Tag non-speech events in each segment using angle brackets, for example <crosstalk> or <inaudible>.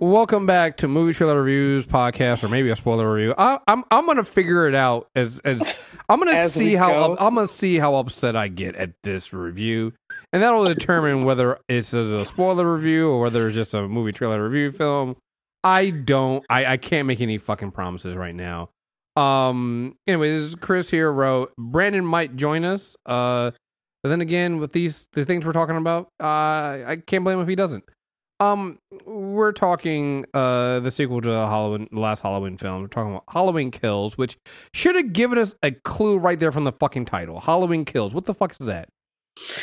Welcome back to Movie Trailer Reviews podcast, or maybe a spoiler review. I, I'm I'm gonna figure it out as as I'm gonna <laughs> As see how up, I'm gonna see how upset I get at this review, and that'll determine <laughs> whether it's a spoiler review or whether it's just a movie trailer review film. I don't. I I can't make any fucking promises right now. Um. Anyway, this is Chris here. Wrote Brandon might join us. Uh. But then again, with these the things we're talking about, uh, I can't blame him if he doesn't. Um, we're talking uh the sequel to the Halloween, the last Halloween film. We're talking about Halloween Kills, which should have given us a clue right there from the fucking title. Halloween Kills. What the fuck is that?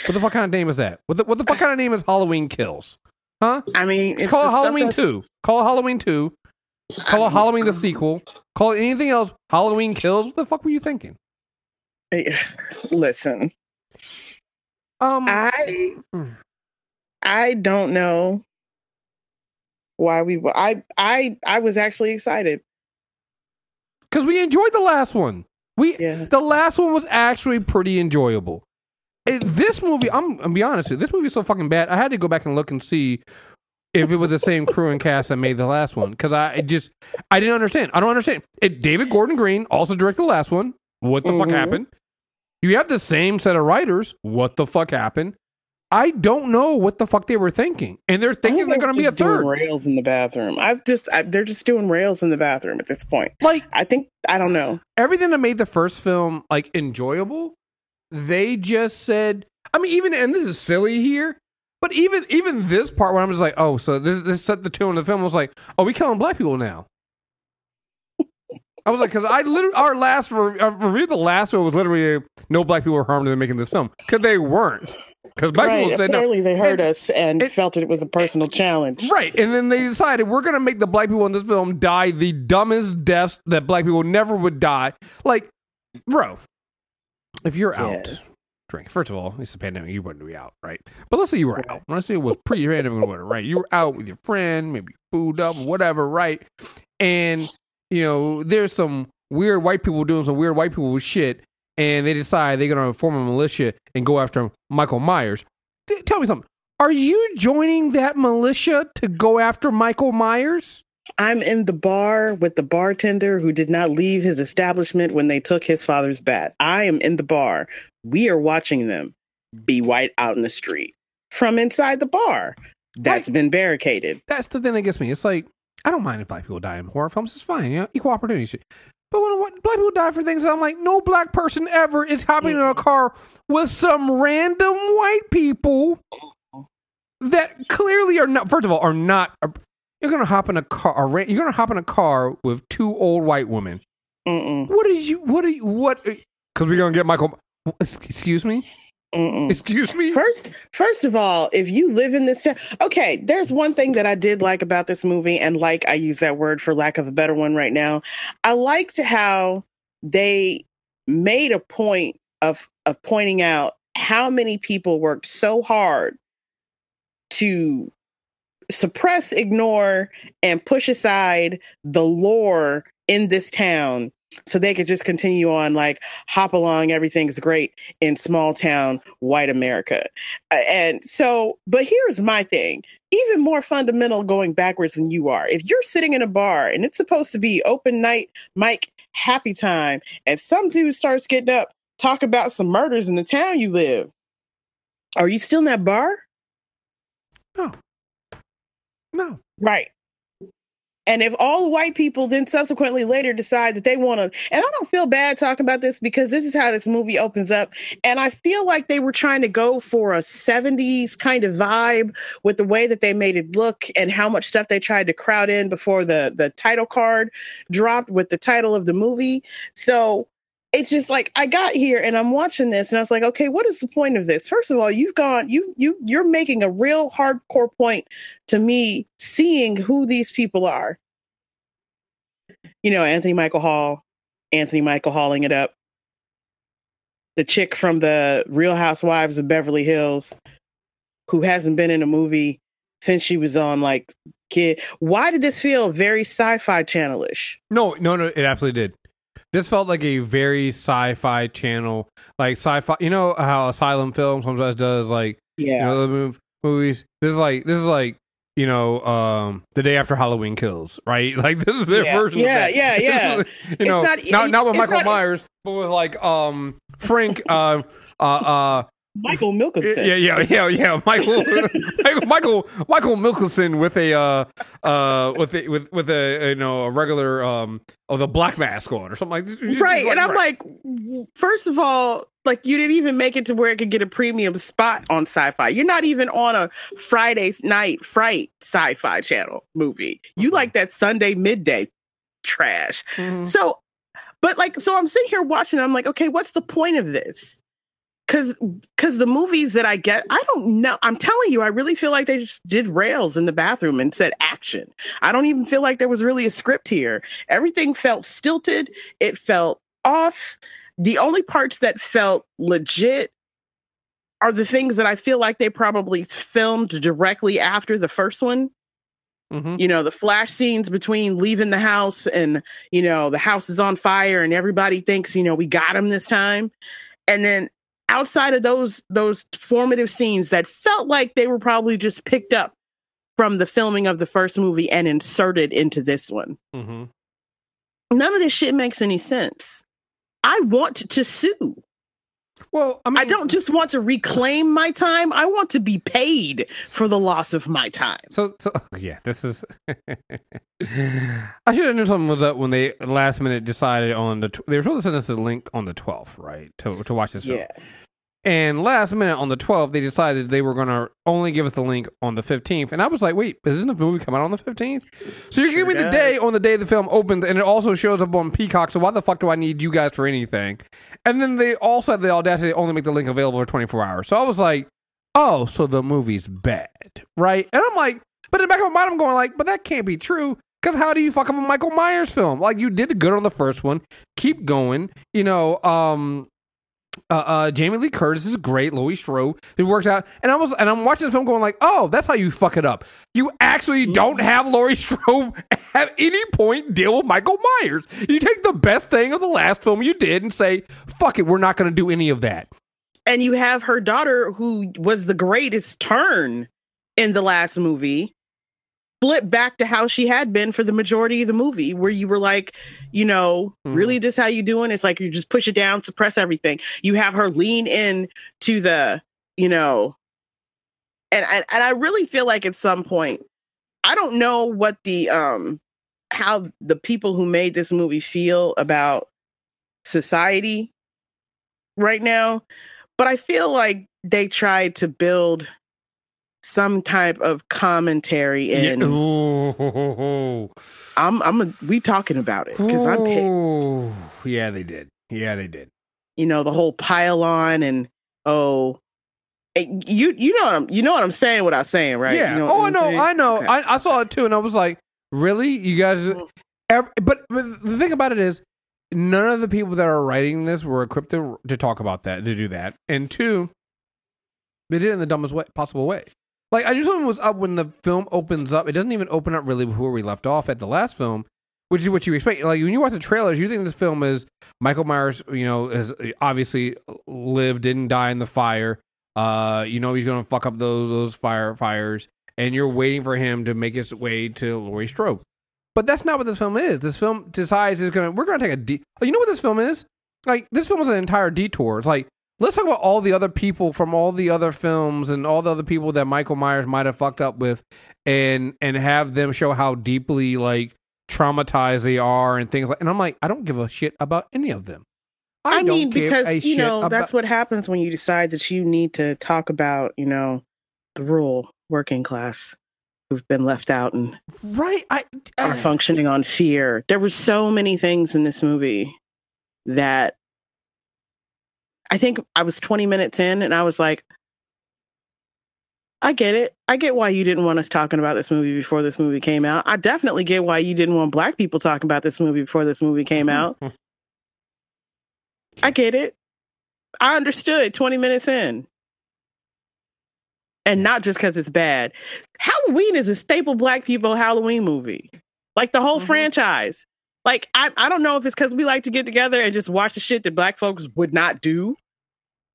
What the fuck kind of name is that? What the what the fuck kind of name is Halloween Kills? Huh? I mean, Just it's call it Halloween Two. Call it Halloween Two. Call it Halloween the sequel. Call it anything else. Halloween Kills. What the fuck were you thinking? <laughs> Listen, Um, I Mm. I don't know why we. were- I I I was actually excited. because we enjoyed the last one. We Yeah. the last one was actually pretty enjoyable. Eh, this movie, I'm, I'm be honest, with you, this movie is so fucking bad. I had to go back and look and see if it was the same crew and cast that made the last one because I just I didn't understand. I don't understand. It, David Gordon Green also directed the last one. What the fuck Mhm. happened? You have the same set of writers. What the fuck happened? I don't know what the fuck they were thinking, and they're thinking they're going to be a third. rails in the bathroom. I've just I, they're just doing rails in the bathroom at this point. Like I think I don't know. everything that made the first film like enjoyable, they just said. I mean, even and this is silly here, but even even this part where I'm just like, oh, so this this set the tone of the film was like, oh, we killing black people now. I was like, because I literally our last re- uh, review, the last one was literally no black people were harmed in making this film because they weren't. Because black right. people said no, Apparently, they heard And- us and felt it was a personal challenge. Right. And then they decided we're going to make the black people in this film die the dumbest deaths that black people never would die. Like, bro, if you're out Yes. drinking, first of all, it's a pandemic, you wouldn't be out, right? But let's say you were out. Let's say it was pre pandemic, right? You were out with your friend, maybe food up, whatever, right? And, you know, there's some weird white people doing some weird white people shit. And they decide they're going to form a militia and go after Michael Myers. T- tell me something. Are you joining that militia to go after Michael Myers? I'm in the bar with the bartender who did not leave his establishment when they took his father's bat. I am in the bar. We are watching them be white out in the street from inside the bar. That's Right. been barricaded. That's the thing that gets me. It's like I don't mind if black people die in horror films. It's fine, you know, equal opportunity. But when what, black people die for things, I'm like, no black person ever is hopping in a car with some random white people that clearly are not. First of all, are not. Are, you're gonna hop in a car. A, you're gonna hop in a car with two old white women. Mm-mm, What is you? What are you? What? Because we're gonna get Michael. Excuse me. Mm-mm. Excuse me. First, first of all, if you live in this town, okay, there's one thing that I did like about this movie, and like I use that word for lack of a better one right now. I liked how they made a point of of pointing out how many people worked so hard to suppress, ignore, and push aside the lore in this town so they could just continue on like hop along everything's great in small town white america and so but here's my thing even more fundamental going backwards than you are if you're sitting in a bar and it's supposed to be open night mic happy time and some dude starts getting up talk about some murders in the town you live are you still in that bar No. No. Right. And if all white people then subsequently later decide that they want to, and I don't feel bad talking about this because this is how this movie opens up. And I feel like they were trying to go for a 70s kind of vibe with the way that they made it look and how much stuff they tried to crowd in before the, the title card dropped with the title of the movie. So it's just like I got here and I'm watching this and I was like, okay, what is the point of this? First of all, you've gone, you you you're making a real hardcore point to me seeing who these people are. You know, Anthony Michael Hall, Anthony Michael hauling it up. The chick from the Real Housewives of Beverly Hills, who hasn't been in a movie since she was on like kid. Why did this feel very sci-fi channelish? No, no, no, it absolutely did. This felt like a very sci-fi channel, like sci-fi. You know how Asylum Film sometimes does, like Yeah. you know the mov- movies. This is like this is like you know, um, the day after Halloween kills, right? <laughs> Like this is their Yeah. version. Yeah, of that. yeah, yeah. <laughs> is, you know, not- not not with Michael not- Myers, but with like um Frank, uh, uh, uh, Michael Milkinson. yeah, yeah, yeah, yeah, Michael, <laughs> Michael, Michael, Michael Milkinson with a uh, uh, with a, with with a you know a regular um, oh the black mask on or something like that. right and i'm right. like first of all like you didn't even make it to where it could get a premium spot on sci-fi you're not even on a friday night fright sci-fi channel movie you Mhm. like that sunday midday trash Mhm. so but like so i'm sitting here watching i'm like okay what's the point of this because because the movies that i get i don't know i'm telling you i really feel like they just did rails in the bathroom and said action. I don't even feel like there was really a script here. Everything felt stilted it felt off. The only parts that felt legit are the things that i feel like they probably filmed directly after the first one. Mhm. you know the flash scenes between leaving the house and you know the house is on fire and everybody thinks you know we got him this time. And then outside of those those formative scenes that felt like they were probably just picked up from the filming of the first movie and inserted into this one. Mhm. none of this shit makes any sense. I want to sue Well, I mean, i don't just want to reclaim my time i want to be paid for the loss of my time So, so <laughs> yeah, this is. <laughs> I should have known something was up when they last minute decided on the. Tw- they were supposed to send us the link on the twelfth, right, to to watch this film. yeah And last minute on the twelfth, they decided they were going to only give us the link on the fifteenth. And I was like, wait, isn't the movie coming out on the fifteenth? So you're giving me the day on the day the film opens, and it also shows up on Peacock. So why the fuck do I need you guys for anything? And then they also had the audacity to only make the link available for 24 hours. So I was like, oh, so the movie's bad, right? And I'm like, but in the back of my mind, I'm going like, but that can't be true. Because how do you fuck up a Michael Myers film? Like you did the good on the first one, keep going. You know, um, uh, uh, Jamie Lee Curtis is great. Laurie Strode, it works out. And I was, and I'm watching the film, going like, oh, that's how you fuck it up. You actually don't have Laurie <laughs> Strode at any point deal with Michael Myers. You take the best thing of the last film you did and say, fuck it, we're not going to do any of that. and you have her daughter who was the greatest turn in the last movie flip back to how she had been for the majority of the movie where you were like you know Mhm. really this how you doing it's like you just push it down suppress everything you have her lean in to the you know and I, and I really feel like at some point i don't know what the um how the people who made this movie feel about society right now but I feel like they tried to build some type of commentary in. Yeah. Ooh. I'm, I'm, a, we talking about it because I'm pissed. Yeah, they did. Yeah, they did. You know the whole pile on and oh, eh, you you know what I'm you know what I'm saying without saying right? Yeah. You know oh, I know. saying? I know. Okay. I, I saw it too, and I was like, really? You guys. Mm. Ev- but, but the thing about it is, none of the people that are writing this were equipped to, to talk about that, to do that. And two, they did it in the dumbest way, possible way. Like, I knew something was up when the film opens up. It doesn't even open up really where we left off at the last film, which is what you expect. Like, when you watch the trailers, you think this film is Michael Myers, you know, has obviously lived, didn't die in the fire. Uh, you know, he's to fuck up those, those fire fires. And you're waiting for him to make his way to Laurie Strode. But that's not what this film is. This film decides is gonna we're gonna take a de- you know what this film is? Like this film is an entire detour. It's like let's talk about all the other people from all the other films and all the other people that Michael Myers might have fucked up with, and and have them show how deeply like traumatized they are and things like. And I'm like, I don't give a shit about any of them. I, don't mean, because you know about- that's what happens when you decide that you need to talk about you know the rural working class who've been left out and right. I are uh, functioning on fear. There were so many things in this movie that I think I was 20 minutes in and I was like, I get it. I get why you didn't want us talking about this movie before this movie came out. I definitely get why you didn't want black people talking about this movie before this movie came out. I get it. I understood 20 minutes in. And not just because it's bad. Halloween is a staple black people Halloween movie. Like the whole Mhm. franchise. Like I, I don't know if it's because we like to get together and just watch the shit that black folks would not do.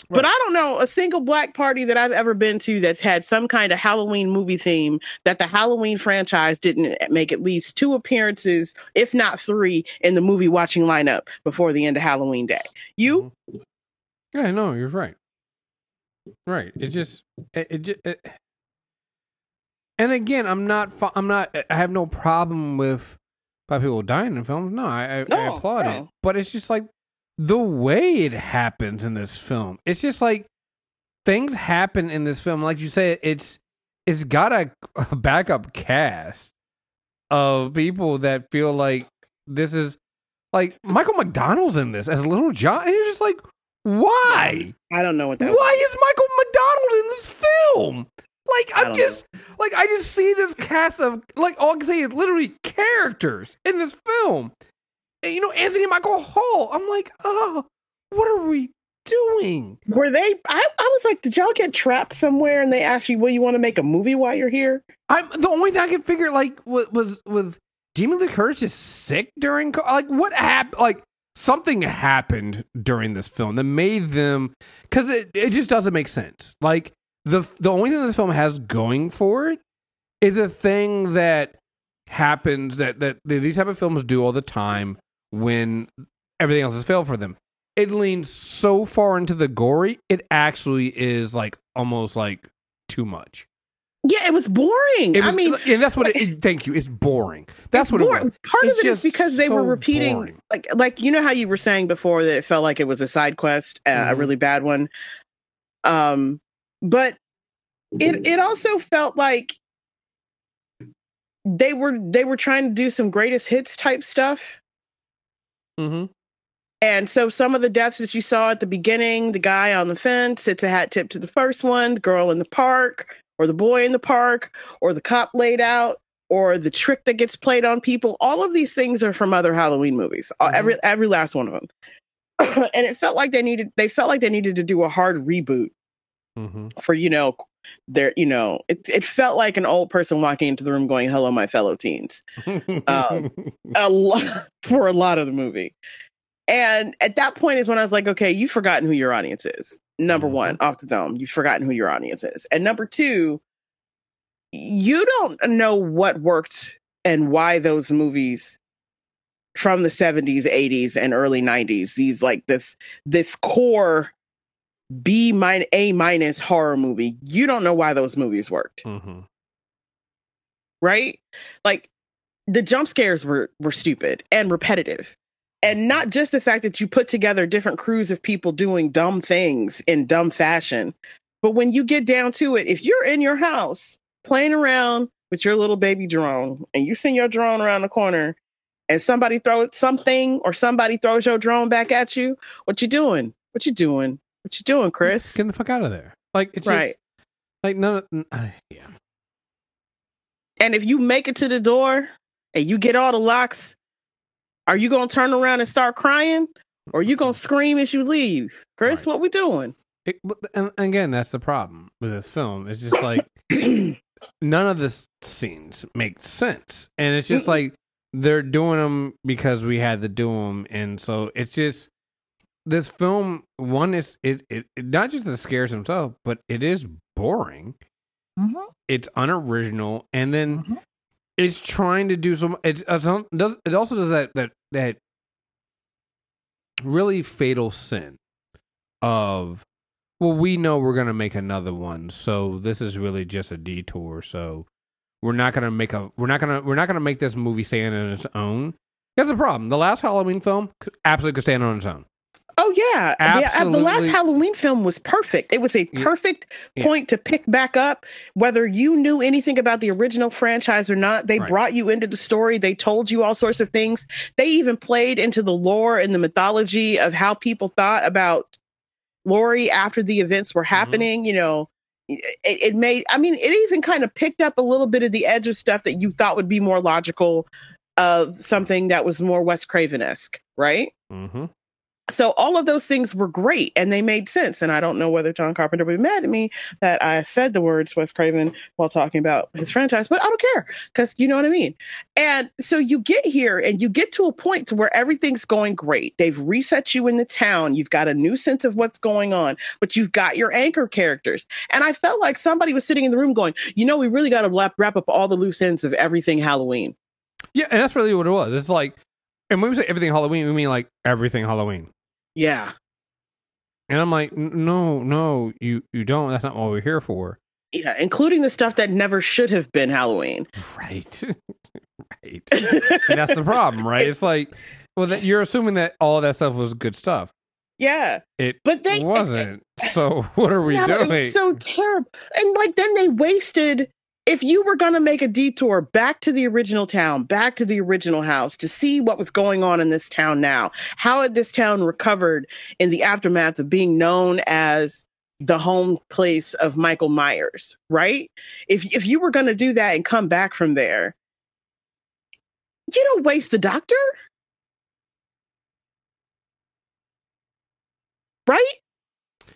But I don't know a single black party that I've ever been to that's had some kind of Halloween movie theme that the Halloween franchise didn't make at least two appearances, if not three, in the movie watching lineup before the end of Halloween Day. You? Mm-hmm. Yeah, no, you're right. Right. It just it, it, ju- it and again, I'm not I'm not I have no problem with black people dying in films. No, I I, I No, applaud it. But it's just like the way it happens in this film. It's just like things happen in this film. Like you said, it's it's got a, <laughs> a backup cast of people that feel like this is like Michael McDonald's in this as a Little John, and you're just like, why? I don't know what that Why is Michael McDonald in this film? Like I I'm don't just like I just see this cast of like all I can say is literally characters in this film. And you know, Anthony Michael Hall. I'm like, oh, what are we doing? Were they? I, I was like, did y'all get trapped somewhere and they asked you, well, you want to make a movie while you're here? I'm the only thing I can figure like was was with Jamie Lee Curtis just sick during like what happened like something happened during this film that made them because it, it just doesn't make sense like the the only thing this film has going for it is the thing that happens that that these type of films do all the time when everything else has failed for them it leans so far into the gory it actually is like almost like too much Yeah, it was boring. it I mean, and that's what. It, it- thank you. It's boring. That's it's what boring. it was. Part It's of it is because they were repeating, boring. like, like you know how you were saying before that it felt like it was a side quest, uh, a Mhm. really bad one. Um, but it it also felt like they were they were trying to do some greatest hits type stuff. Mm-hmm. And so some of the deaths that you saw at the beginning, the guy on the fence, it's a hat tip to the first one, the girl in the park, or the boy in the park, or the cop laid out, or the trick that gets played on people. All of these things are from other Halloween movies. Mhm. Every every last one of them. <coughs> and it felt like they needed they felt like they needed to do a hard reboot Mm-hmm. for, you know, their you know, it it felt like an old person walking into the room going, Hello, my fellow teens. Um, <laughs> a lot <laughs> for a lot of the movie. And at that point is when I was like, okay, you've forgotten who your audience is. Number Mhm. one, off the dome, you've forgotten who your audience is. And number two, you don't know what worked and why those movies from the 70s, 80s, and early 90s, these like this this core B minus A minus horror movie, you don't know why those movies worked mm-hmm. right? Like the jump scares were were stupid and repetitive. And not just the fact that you put together different crews of people doing dumb things in dumb fashion, but when you get down to it, if you're in your house playing around with your little baby drone and you send your drone around the corner and somebody throws something or somebody throws your drone back at you, what you doing? What you doing? What you doing, Chris? Get the fuck out of there. Like it's Right. just like none. Of, uh, yeah. And if you make it to the door and you get all the locks, are you gonna turn around and start crying, or are you gonna scream as you leave? Chris, Right. what we doing? It, and and again, that's the problem with this film. It's just like <clears throat> none of the scenes make sense, and it's just like they're doing them because we had to do them, and so it's just this film. One is it, it, it not just the scares himself, but it is boring. It's unoriginal, and then Mhm. it's trying to do some. It's, it's does it also does that that that really fatal sin of well, we know we're gonna make another one, so this is really just a detour. So we're not gonna make a we're not gonna we're not gonna make this movie stand on its own. That's the problem. The last Halloween film absolutely could stand on its own. Oh yeah, yeah. The last Halloween film was perfect. It was a perfect Yeah. point to pick back up. Whether you knew anything about the original franchise or not, they Right. brought you into the story. They told you all sorts of things. They even played into the lore and the mythology of how people thought about Laurie after the events were happening. You know, it, it made. I mean, it even kind of picked up a little bit of the edge of stuff that you thought would be more logical of something that was more Wes Craven esque, right? Mm-hmm. So all of those things were great and they made sense. And I don't know whether John Carpenter would be mad at me that I said the words Wes Craven while talking about his franchise, but I don't care because you know what I mean. And so you get here and you get to a point to where everything's going great. They've reset you in the town. You've got a new sense of what's going on, but you've got your anchor characters. And I felt like somebody was sitting in the room going, you know, we really got to wrap, wrap up all the loose ends of everything Halloween. Yeah, and that's really what it was. It's like, and when we say everything Halloween, we mean like everything Halloween. Yeah. And I'm like, no, no, you you don't. That's not what we're here for. Yeah, including the stuff that never should have been Halloween. Right. <laughs> right. <laughs> and that's the problem, right? It's like, well, that, you're assuming that all of that stuff was good stuff. Yeah. It but they wasn't. so <laughs> what are we yeah, doing? So terrible. And like then they wasted if you were going to make a detour back to the original town, back to the original house to see what was going on in this town now, how had this town recovered in the aftermath of being known as the home place of Michael Myers, right? If if you were going to do that and come back from there, you don't waste the doctor. Right?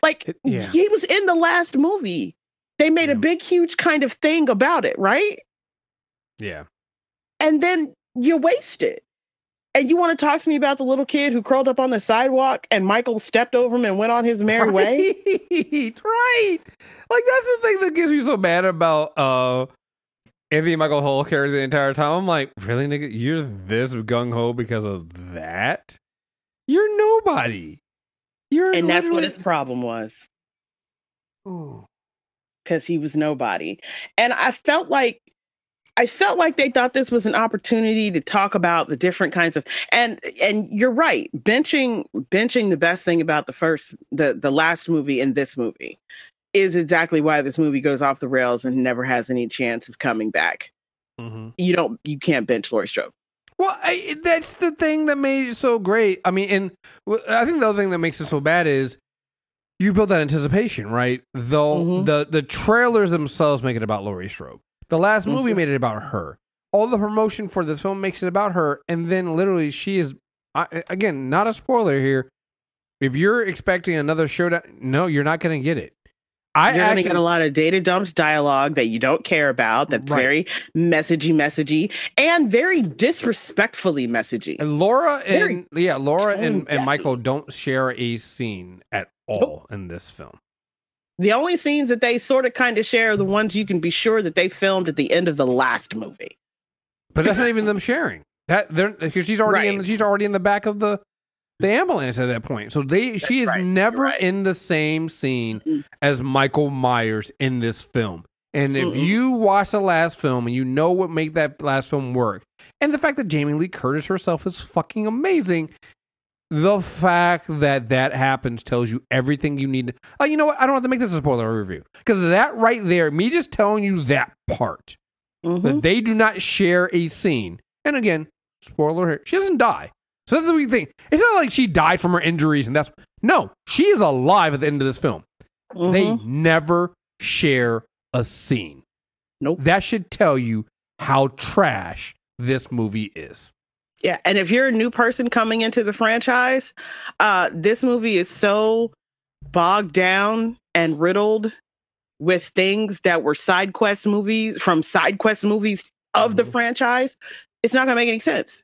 Like It- yeah. he was in the last movie. They made a big, huge kind of thing about it, right? yeah. And then you waste it. And you want to talk to me about the little kid who curled up on the sidewalk and Michael stepped over him and went on his merry way? Right, <laughs> right. Like that's the thing that gets me so mad about uh Anthony Michael Hall character the entire time. I'm like, really, nigga, you're this gung ho because of that? You're nobody. You're And that's what his problem was. Ooh. Because he was nobody. And I felt like I felt like they thought this was an opportunity to talk about the different kinds of and and you're right. Benching benching the best thing about the first the the last movie and this movie is exactly why this movie goes off the rails and never has any chance of coming back. Mhm. You don't you can't bench Laurie Strode. Well, I, that's the thing that made it so great. I mean, and I think the other thing that makes it so bad is you build that anticipation, right? Though Mhm. the the trailers themselves make it about Laurie Strode. The last movie Mhm. made it about her. All the promotion for this film makes it about her, and then literally she is I, again not a spoiler here. If you're expecting another showdown, no, you're not going to get it. I You're actually gonna get a lot of data dumps dialogue that you don't care about. That's Right. very messagey, messagey, and very disrespectfully messagey. And Laura and yeah, Laura and, and. Michael don't share a scene at all in this film. The only scenes that they sort of kind of share are the ones you can be sure that they filmed at the end of the last movie. But that's not even them sharing. That they're because she's already in she's already in the back of the the ambulance at that point. So they she is right. Never right. in the same scene Mm. as Michael Myers in this film. And if Mm-mm. you watch the last film and you know what made that last film work, and the fact that Jamie Lee Curtis herself is fucking amazing, the fact that that happens tells you everything you need. Oh, you know what? I don't have to make this a spoiler review because that right there, me just telling you that part Mhm. that they do not share a scene. And again, spoiler here, she doesn't die. So that's the big thing. It's not like she died from her injuries and that's no, she is alive at the end of this film. They Mhm. never share a scene. Nope. That should tell you how trash this movie is. Yeah, and if you're a new person coming into the franchise, uh, this movie is so bogged down and riddled with things that were side quest movies from side quest movies of the Mhm. franchise. It's not going to make any sense.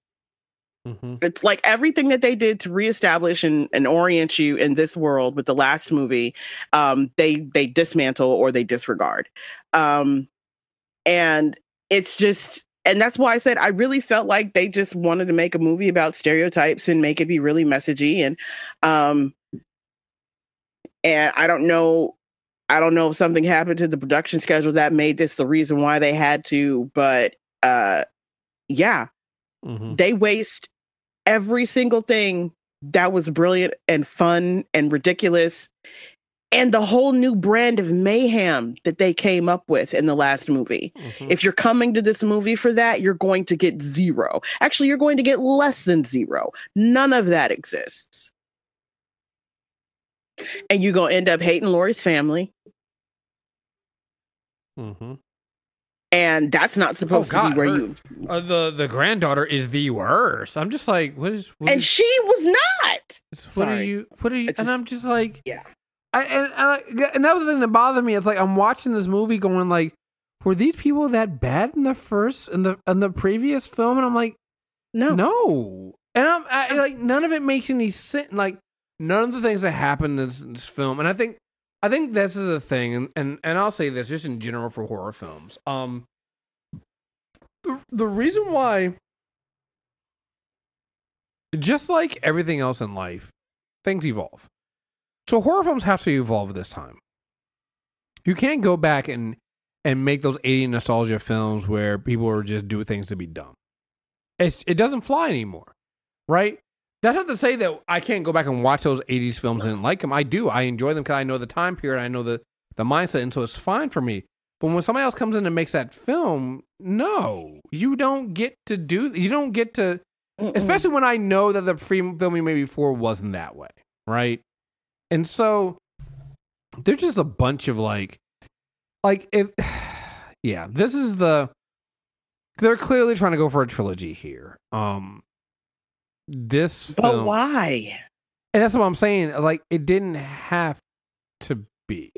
Mm-hmm. It's like everything that they did to reestablish and, and orient you in this world with the last movie, um, they they dismantle or they disregard. Um, and it's just and that's why I said I really felt like they just wanted to make a movie about stereotypes and make it be really messagey and um and I don't know I don't know if something happened to the production schedule that made this the reason why they had to, but uh yeah, Mm-hmm. they waste every single thing that was brilliant and fun and ridiculous and the whole new brand of mayhem that they came up with in the last movie. Mm-hmm. If you're coming to this movie for that, you're going to get zero. Actually, you're going to get less than zero. None of that exists. And you're going to end up hating Laurie's family. Mm-hmm. And that's not supposed Oh, to be where her- you. Uh, the the granddaughter is the worst. I'm just like, what is? What And is- she was not. what are you? What are you? It's and I'm just like, Yeah. I and and, I, and that was the thing that bothered me. It's like I'm watching this movie, going like, were these people that bad in the first in the in the previous film? And I'm like, No. no. And I'm I, like, none of it makes any sense. Like none of the things that happen in this, in this film, and I think I think this is a thing, and, and and I'll say this just in general for horror films. Um, the the reason why, just like everything else in life, things evolve. So horror films have to evolve this time. You can't go back and and make those 80 nostalgia films where people are just do things to be dumb. It's, it doesn't fly anymore, right? That's not to say that I can't go back and watch those 80s films and like them. I do. I enjoy them because I know the time period, I know the, the mindset, and so it's fine for me. But when somebody else comes in and makes that film, no, you don't get to do. You don't get to, Mm-mm. especially when I know that the pre film we made before wasn't that way, right? And so there's just a bunch of like, like if, <sighs> yeah, this is the. They're clearly trying to go for a trilogy here. Um, this But why? and that's what I'm saying. Like, it didn't have to be.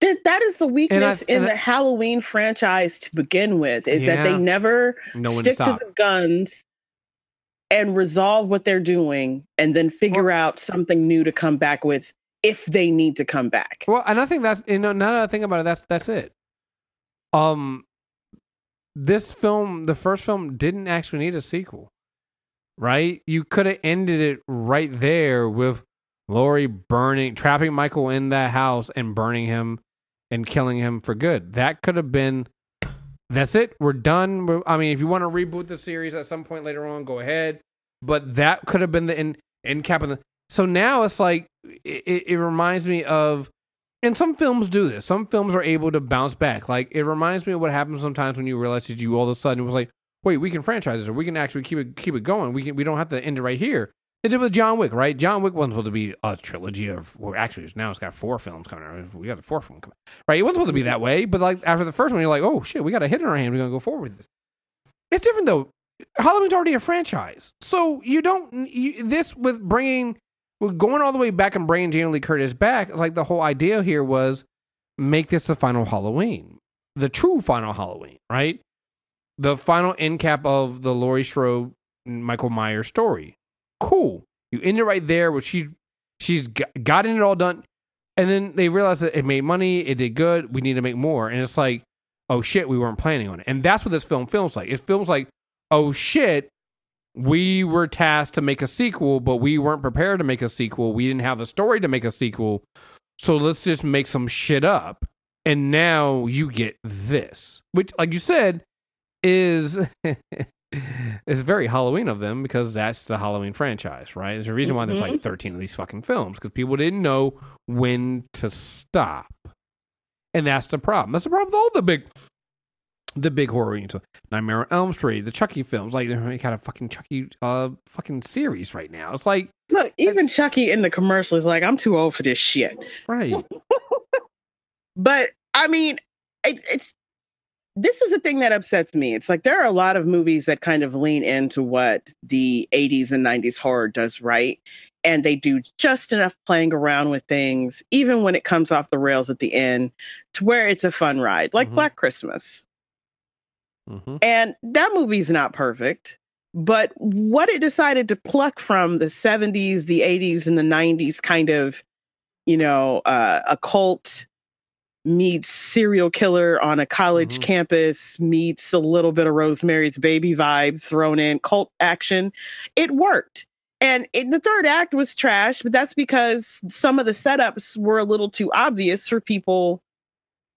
That, that is the weakness in I- the Halloween franchise to begin with, is that they never No stick to the guns and resolve what they're doing and then figure out something new to come back with if they need to come back. Well, and I think that's you know now that I think about it, that's that's it. Um, this film, the first film, didn't actually need a sequel, right? You could have ended it right there with Laurie burning, trapping Michael in that house and burning him and killing him for good. That could have been. That's it. We're done. I mean, if you want to reboot the series at some point later on, go ahead. But that could have been the end, end cap of the. So now it's like it, it reminds me of, and some films do this. Some films are able to bounce back. Like it reminds me of what happens sometimes when you realize that you all of a sudden was like, wait, we can franchise this, or we can actually keep it keep it going. We can we don't have to end it right here. They did with John Wick, right? John Wick wasn't supposed to be a trilogy of, well, actually now it's got four films coming out. We got the fourth one coming, right? It wasn't supposed to be that way, but like after the first one, you're like, oh shit, we got a hit in our hand. We're gonna go forward with this. It's different though. Halloween's already a franchise, so you don't you, this with bringing with going all the way back and bringing Jamie Lee Curtis back. Like the whole idea here was make this the final Halloween, the true final Halloween, right? The final end cap of the Laurie Strode Michael Myers story. Cool. You end it right there, where she she's got, gotten it all done, and then they realized that it made money, it did good. We need to make more, and it's like, oh shit, we weren't planning on it, and that's what this film feels like. It feels like, oh shit, we were tasked to make a sequel, but we weren't prepared to make a sequel. We didn't have a story to make a sequel, so let's just make some shit up. And now you get this, which, like you said, is <laughs> is very Halloween of them because that's the Halloween franchise, right? There's a reason why there's like 13 of these fucking films because people didn't know when to stop, and that's the problem. That's the problem with all the big, the big horror. Know, Nightmare on Elm Street, the Chucky films, like they're kind of fucking Chucky, uh, fucking series right now. It's like Look, even Chucky in the commercial is like, I'm too old for this shit. right, <laughs> But I mean, it, it's this is the thing that upsets me. It's like there are a lot of movies that kind of lean into what the 80s and 90s horror does right. And they do just enough playing around with things, even when it comes off the rails at the end, to where it's a fun ride, like Mhm. Black Christmas. hmm And that movie's not perfect, but what it decided to pluck from the 70s, the 80s, and the 90s kind of, you know, uh, occult meets serial killer on a college Mhm. campus meets a little bit of Rosemary's Baby vibe thrown in, cult action. It worked. And it, the third act was trash, but that's because some of the setups were a little too obvious for people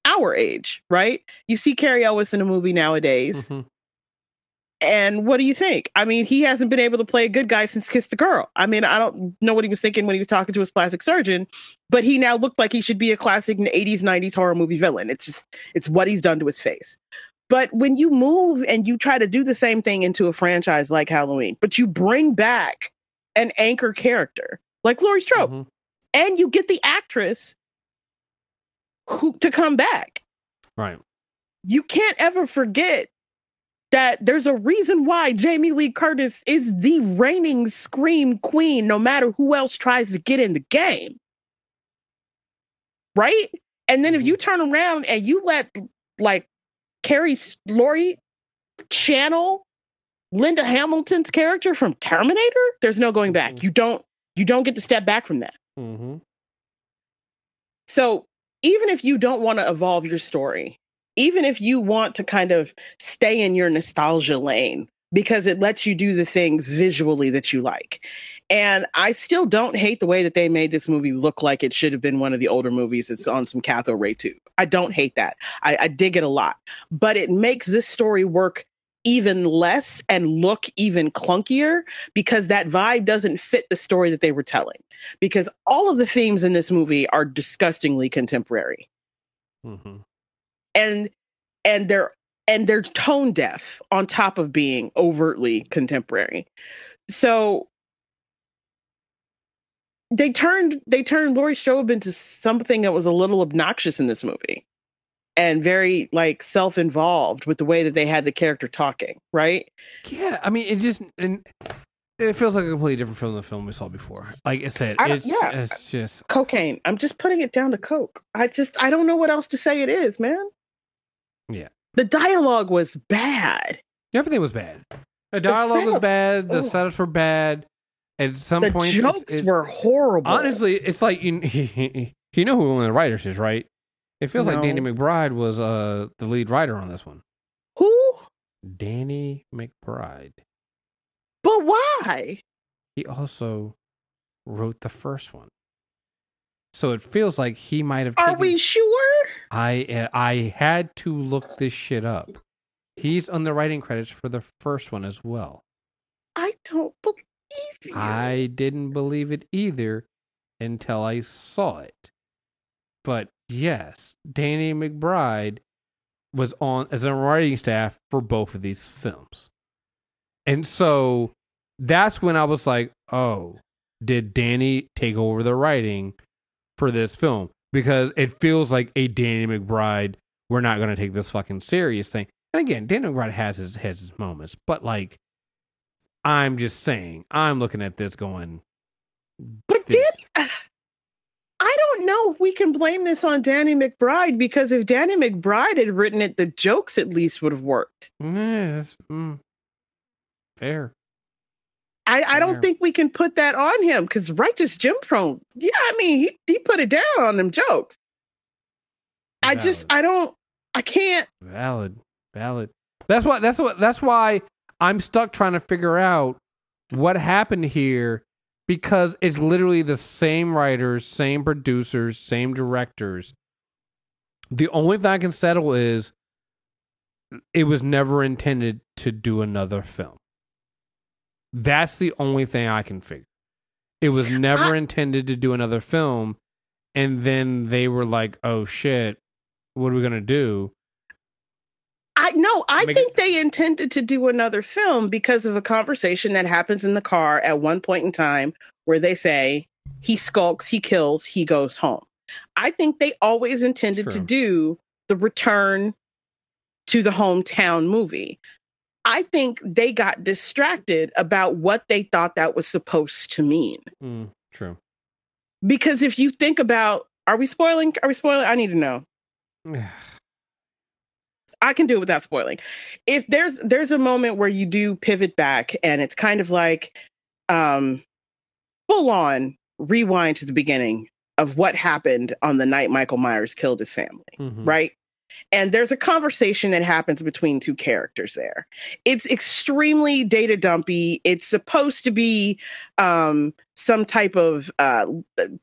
our age, right? You see Cary Elwes in a movie nowadays, hmm and what do you think? I mean, he hasn't been able to play a good guy since Kiss the Girl. I mean, I don't know what he was thinking when he was talking to his plastic surgeon, but he now looked like he should be a classic 80s, 90s horror movie villain. It's just, it's what he's done to his face. But when you move and you try to do the same thing into a franchise like Halloween, but you bring back an anchor character like Laurie Strode, Mhm. and you get the actress who to come back. right. you can't ever forget that there's a reason why Jamie Lee Curtis is the reigning scream queen, no matter who else tries to get in the game. Right? And then if you turn around and you let like Carrie Laurie channel Linda Hamilton's character from Terminator, there's no going back. Mhm. You don't you don't get to step back from that. Mm-hmm. So even if you don't want to evolve your story, even if you want to kind of stay in your nostalgia lane because it lets you do the things visually that you like. And I still don't hate the way that they made this movie look like it should have been one of the older movies It's on some cathode ray tube. I don't hate that. I, I dig it a lot. But it makes this story work even less and look even clunkier because that vibe doesn't fit the story that they were telling. Because all of the themes in this movie are disgustingly contemporary Mm-hmm. And and they're and they're tone deaf on top of being overtly contemporary. So they turned they turned Laurie Strode into something that was a little obnoxious in this movie and very like self-involved with the way that they had the character talking, right? Yeah, I mean, it just and it feels like a completely different film than the film we saw before. Like I said, I it's yeah. it's just Cocaine. I'm just putting it down to coke. I just I don't know what else to say it is, man. Yeah. The dialogue was bad. everything was bad. The dialogue was setup- bad. The Ugh. setups were bad. At some The points, jokes it's, it's, were horrible. honestly, it's like you <laughs> you know who one of the writers is, right? It feels like Danny McBride was uh the lead writer on this one. Who? Danny McBride. But why? He also wrote the first one. So it feels like he might have. Are taken- we sure? I uh, I had to look this shit up. He's on the writing credits for the first one as well. I don't believe you. I didn't believe it either until I saw it. But yes, Danny McBride was on as a writing staff for both of these films. And so that's when I was like, oh, did Danny take over the writing for this film? Because it feels like a Danny McBride, we're not going to take this fucking serious thing. And again, Danny McBride has his, has his moments, but like, I'm just saying, I'm looking at this going, But this- Danny, I don't know if we can blame this on Danny McBride because if Danny McBride had written it, the jokes at least would have worked. yeah, that's mm, fair. I, I don't think we can put that on him because Righteous Gemstones, yeah, I mean, he, he put it down on them jokes. I just, I don't, I can't. Valid, valid. That's why, That's what. That's why I'm stuck trying to figure out what happened here because it's literally the same writers, same producers, same directors. The only thing I can settle is it was never intended to do another film. That's the only thing I can figure. It was never I- intended to do another film, and then they were like, "Oh shit, what are we gonna do?" I no, I Make think they intended to do another film because of a conversation that happens in the car at one point in time where they say he skulks, he kills, he goes home. I think they always intended to do the return to the hometown movie. I think they got distracted about what they thought that was supposed to mean. Mm, true. Because if you think about, are we spoiling? Are we spoiling? I need to know. <sighs> I can do it without spoiling. If there's there's a moment where you do pivot back and it's kind of like um full on rewind to the beginning of what happened on the night Michael Myers killed his family, Mhm. right? And there's a conversation that happens between two characters there. It's extremely data dumpy. It's supposed to be um, some type of uh,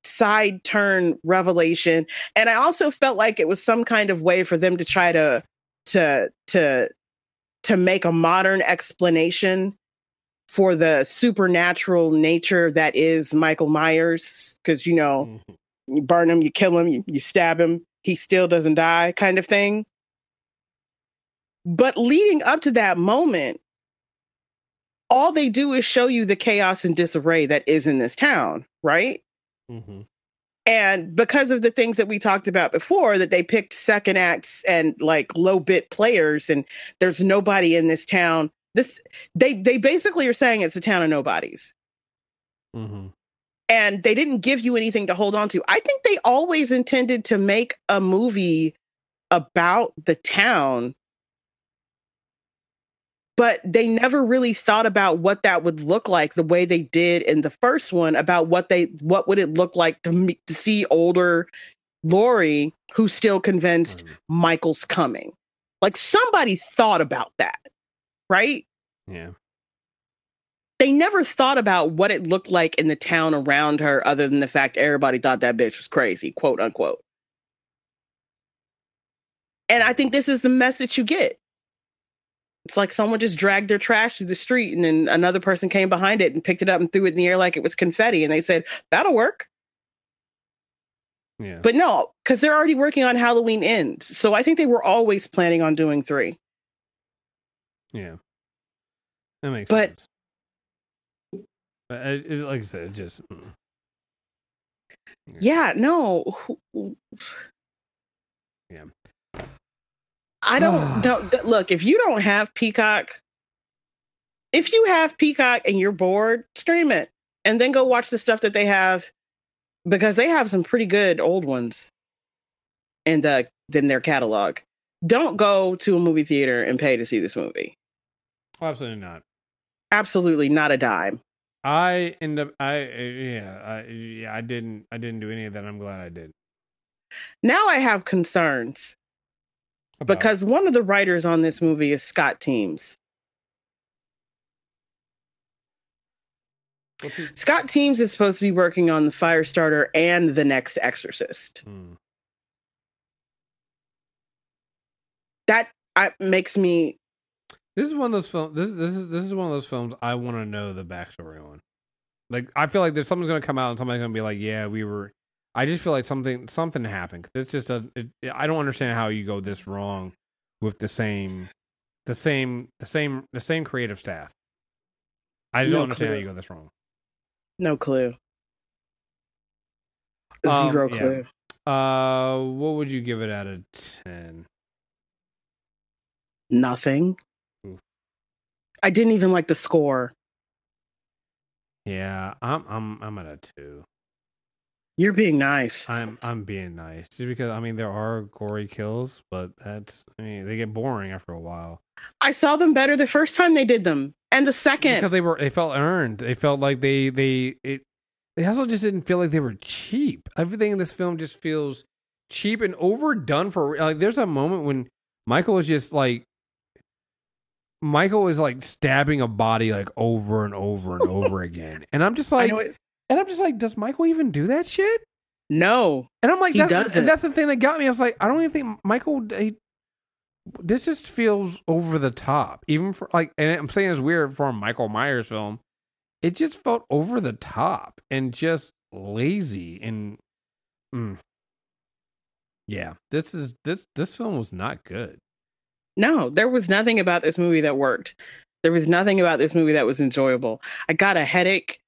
side turn revelation, and I also felt like it was some kind of way for them to try to to to to make a modern explanation for the supernatural nature that is Michael Myers because you know Mhm. you burn him, you kill him, you, you stab him, he still doesn't die, kind of thing. But leading up to that moment, all they do is show you the chaos and disarray that is in this town, right? Mm-hmm. And because of the things that we talked about before, that they picked second acts and like low bit players, and there's nobody in this town. This they they basically are saying it's a town of nobodies. Mm-hmm. And they didn't give you anything to hold on to. I think they always intended to make a movie about the town, but they never really thought about what that would look like the way they did in the first one about what they what would it look like to me, to see older Laurie who's still convinced Michael's coming. Like somebody thought about that, right? Yeah. They never thought about what it looked like in the town around her, other than the fact everybody thought that bitch was crazy, quote unquote. And I think this is the message you get. It's like someone just dragged their trash through the street and then another person came behind it and picked it up and threw it in the air like it was confetti. And they said, that'll work. Yeah. But no, because they're already working on Halloween Ends. So I think they were always planning on doing three. yeah. That makes But- sense. It, it, like I said, it just mm. Yeah, no. Yeah. I don't <sighs> know. Look, if you don't have Peacock, if you have Peacock and you're bored, stream it and then go watch the stuff that they have because they have some pretty good old ones in the in their catalog. Don't go to a movie theater and pay to see this movie. absolutely not. Absolutely not a dime. I end up. I uh, yeah. I, yeah. I didn't. I didn't do any of that. I'm glad I did. Now I have concerns About- because one of the writers on this movie is Scott Teems. He- Scott Teems is supposed to be working on the Firestarter and the next Exorcist. Hmm. That I, makes me This is one of those films. This this is this is one of those films I want to know the backstory on. Like I feel like there's something's gonna come out and somebody's gonna be like, "Yeah, we were." I just feel like something something happened. It's just a. It, I don't understand how you go this wrong with the same, the same, the same, the same creative staff. I don't No understand how you go this wrong. no clue. Um, Zero yeah. clue. Uh, what would you give it out of ten? Nothing. I didn't even like the score. Yeah, I'm I'm I'm at a two. You're being nice. I'm I'm being nice just because I mean there are gory kills, but that's I mean they get boring after a while I saw them better the first time they did them, and the second. because they were they felt earned. They felt like they they it. They also just didn't feel like they were cheap. Everything in this film just feels cheap and overdone for like. There's a moment when Michael was just like. Michael was like stabbing a body like over and over and <laughs> over again, and I'm just like, it- and I'm just like, does Michael even do that shit? no, And I'm like, He that's, doesn't. and that's the thing that got me. I was like, I don't even think Michael. He, this just feels over the top, even for like, and I'm saying it's weird for a Michael Myers film. It just felt over the top and just lazy and, mm. yeah. This is this this film was not good. No, there was nothing about this movie that worked. There was nothing about this movie that was enjoyable. I got a headache.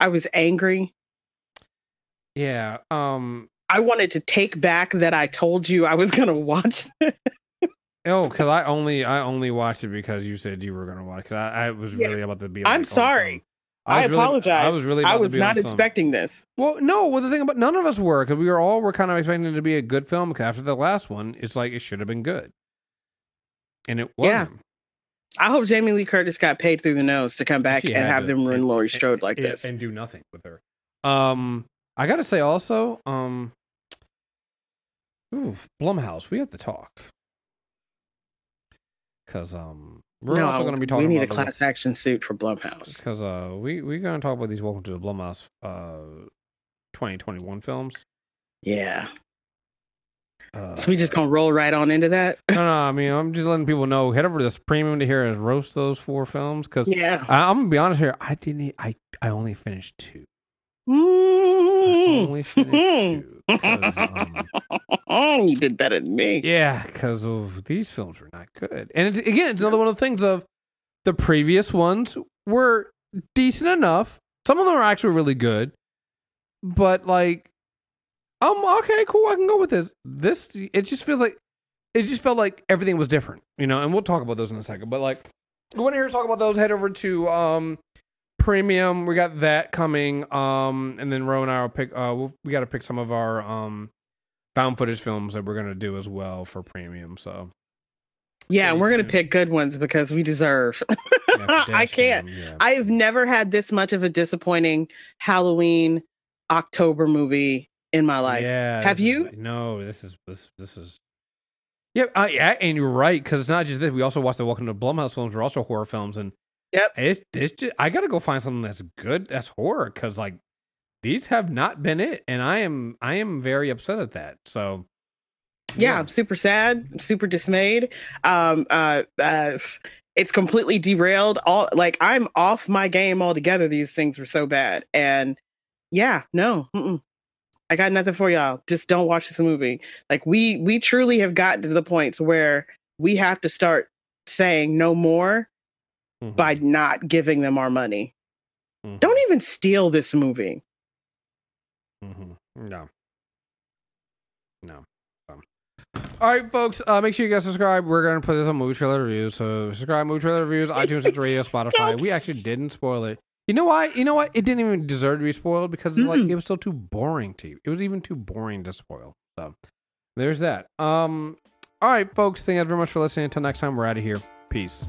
I was angry. Yeah. Um. I wanted to take back that I told you I was going to watch <laughs> this. Oh, because I only I only watched it because you said you were gonna watch. Cause I, I was Yeah. really about to be. I'm sorry. some- I, was really- apologize. I was really. I was not expecting this. Well, no. Well, the thing about none of us were because we were all were kind of expecting it to be a good film. Because after the last one, it's like it should have been good, and it Yeah. wasn't. I hope Jamie Lee Curtis got paid through the nose to come back She and have to- them ruin and- Laurie and- Strode like and- this. and do nothing with her. Um, I gotta say also, um, ooh, Blumhouse, we have to talk because um, we're no, also gonna be talking. we need a about the- class action suit for Blumhouse. because uh we we're gonna talk about these welcome to the blumhouse uh 2021 films Yeah. Uh So we just gonna roll right on into that. no no i mean i'm just letting people know head over to this premium to hear us roast those four films because Yeah. i'm gonna be honest here i didn't i i only finished two I Mm. only finished two <laughs> 'cause, um, you did better than me. yeah because these films were not good and it's, again it's another one of the things of the previous ones were decent enough some of them are actually really good but like Um. Okay. Cool. I can go with this. This. It just feels like. It just felt like everything was different, you know. And we'll talk about those in a second. But like, go in here and talk about those. Head over to um, premium. We got that coming. Um, and then Ro and I will pick. Uh, we'll, we got to pick some of our um, found footage films that we're gonna do as well for premium. So Yeah, and we're gonna pick good ones because we deserve. <laughs> yeah, I can't. Yeah. I've never had this much of a disappointing Halloween October movie in my life. Yeah. Have this is- you? no, this is this this is. Yep, uh, yeah, and you're right because it's not just this. We also watched the Welcome to Blumhouse films. We're also horror films, and Yep. it's it's just I gotta go find something that's good that's horror because like these have not been it, and I am I am very upset at that. So yeah, I'm super sad, I'm super dismayed. Um, uh, uh, it's completely derailed. All like I'm off my game altogether. These things were so bad, and yeah, no. I got nothing for y'all. Just don't watch this movie. Like we we truly have gotten to the points where we have to start saying no more mhm, by not giving them our money. mhm, Don't even steal this movie. Mm-hmm. no no. So. All right, folks. Uh, make sure you guys subscribe. We're gonna put this on movie trailer reviews. So subscribe, movie trailer reviews, <laughs> iTunes, Radio, Spotify. We actually didn't spoil it. You know why? You know what? It didn't even deserve to be spoiled because like Mm-mm. it was still too boring to you. It was even too boring to spoil. So there's that. Um. All right, folks. Thank you very much for listening. Until next time, we're out of here. Peace.